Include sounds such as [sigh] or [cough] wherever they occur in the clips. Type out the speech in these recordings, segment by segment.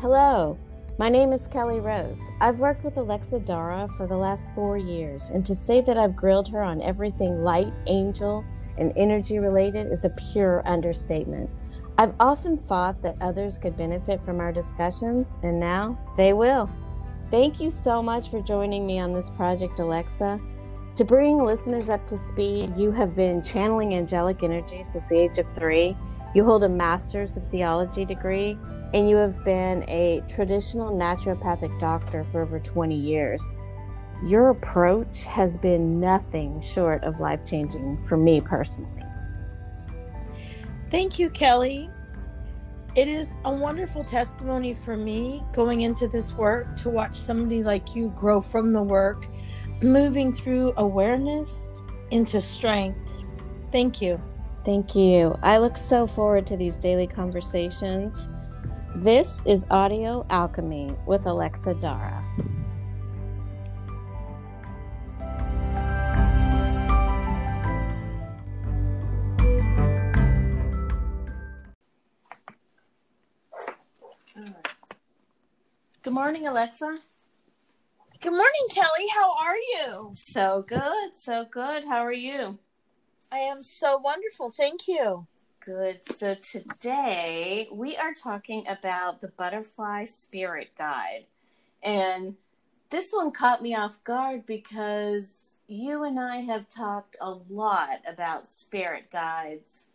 Hello, my name is Kelly Rose. I've worked with Alexa Dara for the last four years, and to say that I've grilled her on everything light, angel, and energy related is a pure understatement. I've often thought that others could benefit from our discussions, and now they will. Thank you so much for joining me on this project, Alexa. To bring listeners up to speed, you have been channeling angelic energy since the age of three. You hold a master's of theology degree, and you have been a traditional naturopathic doctor for over 20 years. Your approach has been nothing short of life changing for me personally. Thank you, Kelly. It is a wonderful testimony for me going into this work to watch somebody like you grow from the work, moving through awareness into strength. Thank you. Thank you. I look so forward to these daily conversations. This is Audio Alchemy with Alexa Dara. Good morning, Alexa. Good morning, Kelly. How are you? So good, so good. How are you? I am so wonderful. Thank you. Good. So today we are talking about the Butterfly Spirit Guide. And this one caught me off guard because you and I have talked a lot about spirit guides,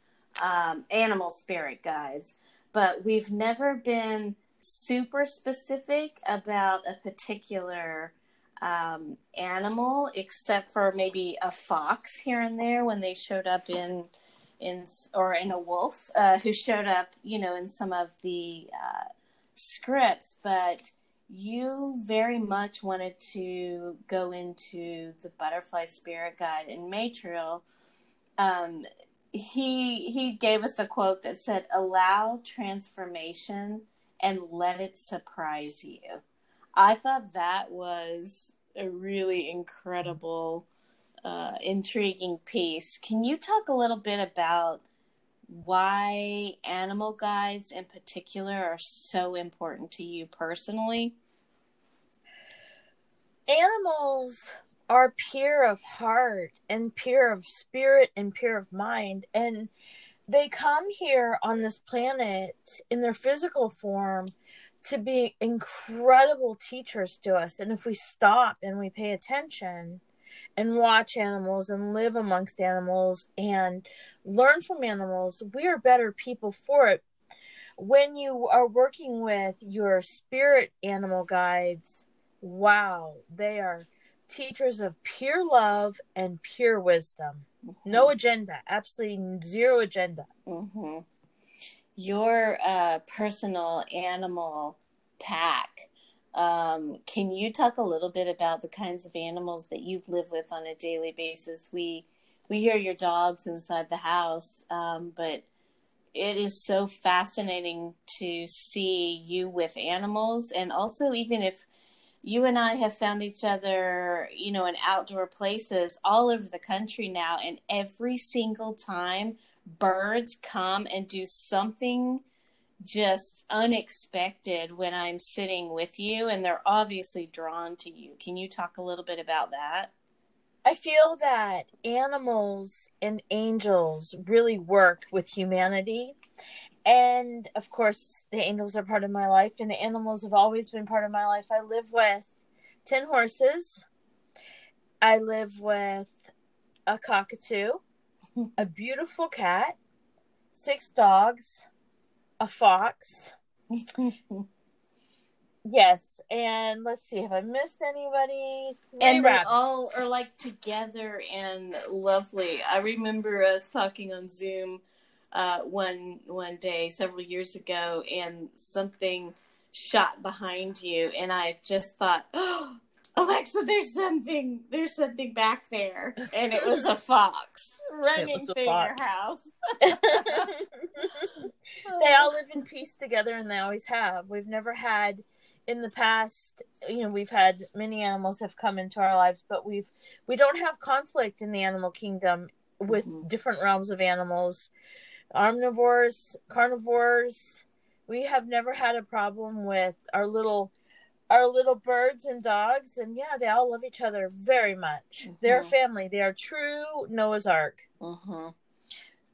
um, animal spirit guides, but we've never been super specific about a particular um, animal, except for maybe a fox here and there when they showed up in in or in a wolf uh, who showed up, you know, in some of the uh, scripts, but you very much wanted to go into the butterfly spirit guide in Matriel. Um, he he gave us a quote that said, "Allow transformation and let it surprise you." I thought that was a really incredible uh, intriguing piece. Can you talk a little bit about why animal guides in particular are so important to you personally? Animals are pure of heart and pure of spirit and pure of mind. And they come here on this planet in their physical form to be incredible teachers to us. And if we stop and we pay attention, and watch animals and live amongst animals and learn from animals, we are better people for it. When you are working with your spirit animal guides, wow, they are teachers of pure love and pure wisdom. Mm-hmm. No agenda, absolutely zero agenda. Mm-hmm. Your uh, personal animal pack um, can you talk a little bit about the kinds of animals that you live with on a daily basis? We we hear your dogs inside the house, um, but it is so fascinating to see you with animals, and also even if you and I have found each other, you know, in outdoor places all over the country now, and every single time birds come and do something just unexpected when I'm sitting with you and they're obviously drawn to you. Can you talk a little bit about that? I feel that animals and angels really work with humanity. And of course, the angels are part of my life, and the animals have always been part of my life. I live with 10 horses, I live with a cockatoo, a beautiful cat, six dogs, a fox. yes, and let's see, have I missed anybody? and they all are like together and lovely. I remember us talking on Zoom uh, one one day several years ago, and something shot behind you, and I just thought, [gasps] oh, Alexa, there's something, there's something back there, and it was a fox running through fox. your house. [laughs] they all live in peace together, and they always have. We've never had in the past you know we've had many animals have come into our lives but we've we don't have conflict in the animal kingdom with mm-hmm. different realms of animals omnivores carnivores we have never had a problem with our little our little birds and dogs and yeah they all love each other very much mm-hmm. they're family they are true noah's ark mm-hmm.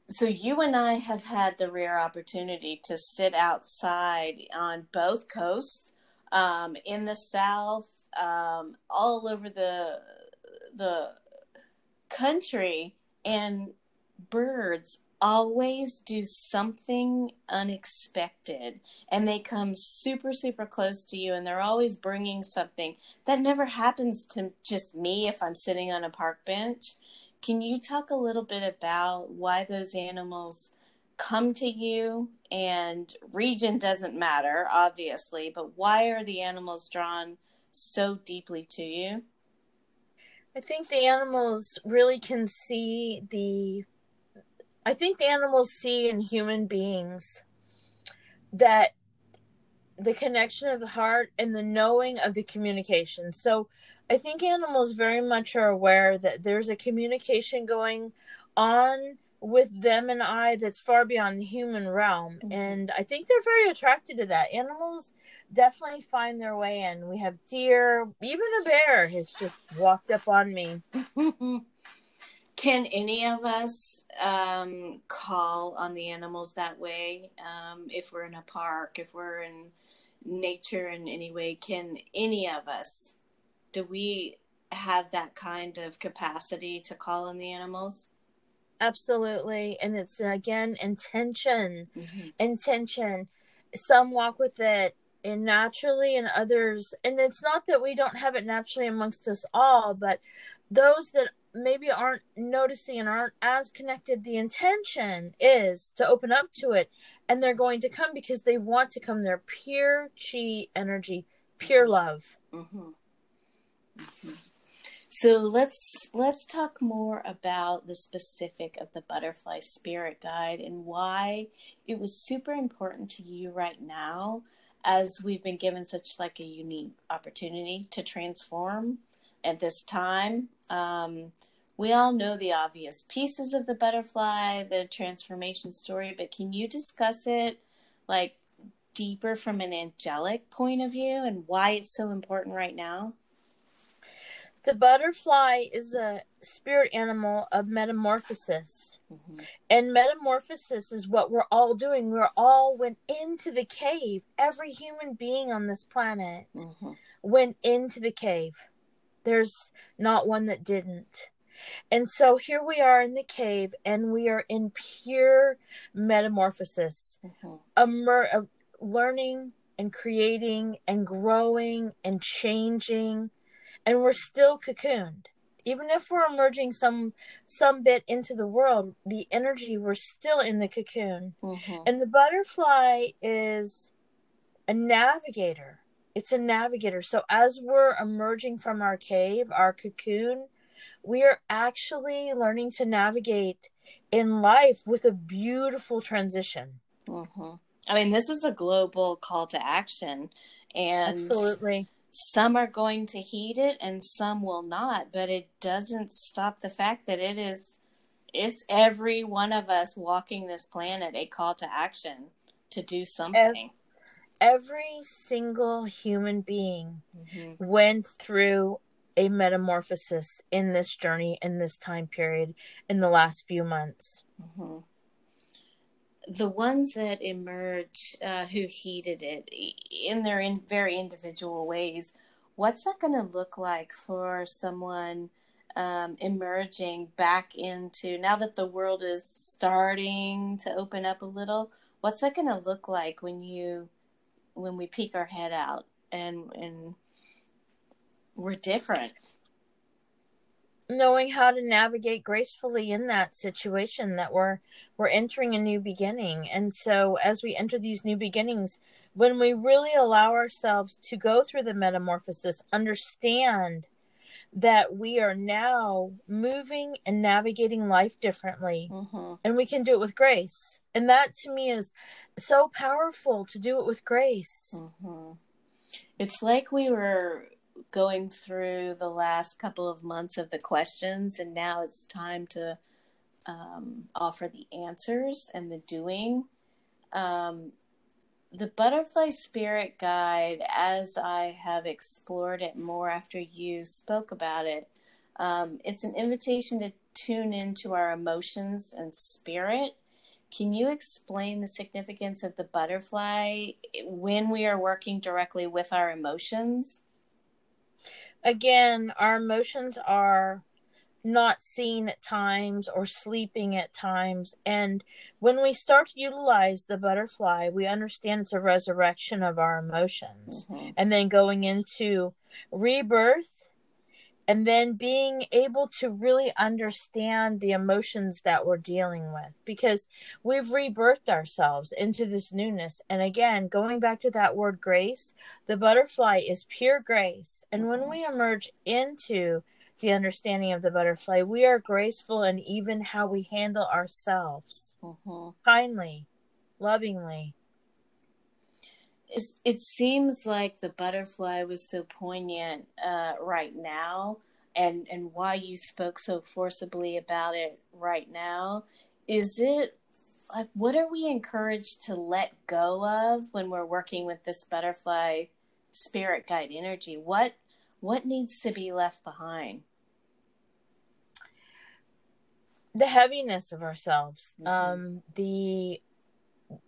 so you and i have had the rare opportunity to sit outside on both coasts um, in the south um, all over the the country and birds always do something unexpected and they come super super close to you and they're always bringing something that never happens to just me if i'm sitting on a park bench. Can you talk a little bit about why those animals come to you? And region doesn't matter obviously but why are the animals drawn so deeply to you? I think the animals really can see the I think the animals see in human beings that the connection of the heart and the knowing of the communication. So I think animals very much are aware that there's a communication going on with them and I that's far beyond the human realm. Mm-hmm. And I think they're very attracted to that. Animals definitely find their way in. We have deer, even a bear has just walked up on me. [laughs] Can any of us um, call on the animals that way? Um, if we're in a park, if we're in nature in any way, can any of us? Do we have that kind of capacity to call on the animals? Absolutely. And it's again intention. Mm-hmm. Intention. Some walk with it and naturally and others and it's not that we don't have it naturally amongst us all but those that maybe aren't noticing and aren't as connected, the intention is to open up to it. And they're going to come because they want to come. They're pure chi energy, pure love. Mm-hmm. Mm-hmm. So let's let's talk more about the specific of the butterfly spirit guide and why it was super important to you right now as we've been given such like a unique opportunity to transform at this time um, we all know the obvious pieces of the butterfly, the transformation story, but can you discuss it like deeper from an angelic point of view and why it's so important right now? The butterfly is a spirit animal of metamorphosis. Mm-hmm. And metamorphosis is what we're all doing. We're all went into the cave. Every human being on this planet mm-hmm. went into the cave. There's not one that didn't. And so here we are in the cave, and we are in pure metamorphosis, mm-hmm. Immer- uh, learning and creating and growing and changing, and we're still cocooned. Even if we're emerging some some bit into the world, the energy we're still in the cocoon, mm-hmm. and the butterfly is a navigator. It's a navigator. So as we're emerging from our cave, our cocoon, we are actually learning to navigate in life with a beautiful transition. Mm-hmm. I mean, this is a global call to action, and absolutely, some are going to heed it and some will not. But it doesn't stop the fact that it is, it's every one of us walking this planet a call to action to do something. Every single human being mm-hmm. went through a metamorphosis in this journey in this time period in the last few months. Mm-hmm. The ones that emerge uh, who heeded it in their in very individual ways, what's that going to look like for someone um, emerging back into now that the world is starting to open up a little? What's that going to look like when you when we peek our head out and and we're different. Knowing how to navigate gracefully in that situation that we're we're entering a new beginning. And so as we enter these new beginnings, when we really allow ourselves to go through the metamorphosis, understand that we are now moving and navigating life differently mm-hmm. and we can do it with grace and that to me is so powerful to do it with grace mm-hmm. it's like we were going through the last couple of months of the questions, and now it's time to um, offer the answers and the doing. Um, the butterfly spirit guide, as I have explored it more after you spoke about it, um, it's an invitation to tune into our emotions and spirit. Can you explain the significance of the butterfly when we are working directly with our emotions? Again, our emotions are not seen at times or sleeping at times. And when we start to utilize the butterfly, we understand it's a resurrection of our emotions. Mm-hmm. And then going into rebirth and then being able to really understand the emotions that we're dealing with because we've rebirthed ourselves into this newness and again going back to that word grace the butterfly is pure grace and when we emerge into the understanding of the butterfly. We are graceful in even how we handle ourselves. Mm-hmm. kindly lovingly. It, it seems like the butterfly was so poignant uh, right now and and why you spoke so forcibly about it right now. Is it like what are we encouraged to let go of when we're working with this butterfly spirit guide energy? What what needs to be left behind the heaviness of ourselves mm-hmm. um the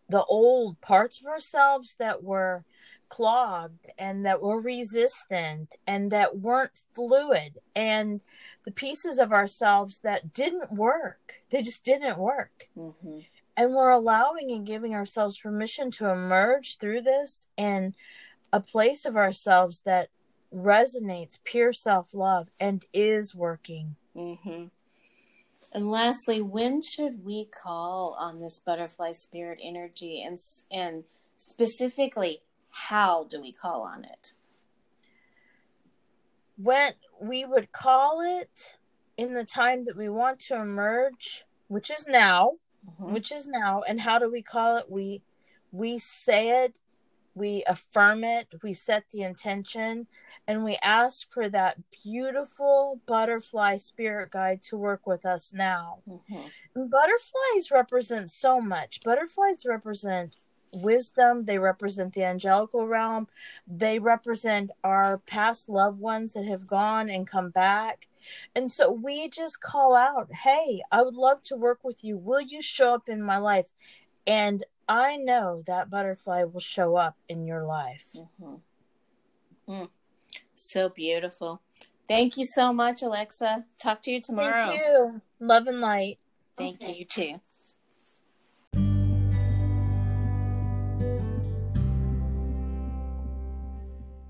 the old parts of ourselves that were clogged and that were resistant and that weren't fluid and the pieces of ourselves that didn't work they just didn't work mm-hmm. and we're allowing and giving ourselves permission to emerge through this in a place of ourselves that resonates pure self-love and is working mm-hmm. And lastly, when should we call on this butterfly spirit energy and and specifically how do we call on it? When we would call it in the time that we want to emerge, which is now, mm-hmm. which is now, and how do we call it? We we say it we affirm it, we set the intention, and we ask for that beautiful butterfly spirit guide to work with us now. Mm-hmm. Butterflies represent so much. Butterflies represent wisdom, they represent the angelical realm, they represent our past loved ones that have gone and come back. And so we just call out, Hey, I would love to work with you. Will you show up in my life? And I know that butterfly will show up in your life. Mm-hmm. Mm. So beautiful. Thank you so much, Alexa. Talk to you tomorrow. Thank you. Love and light. Thank okay. you, too.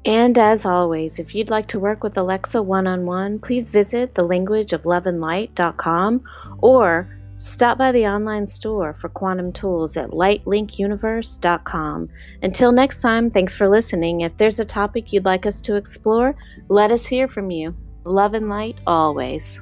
And as always, if you'd like to work with Alexa one on one, please visit thelanguageofloveandlight.com or Stop by the online store for quantum tools at lightlinkuniverse.com. Until next time, thanks for listening. If there's a topic you'd like us to explore, let us hear from you. Love and light always.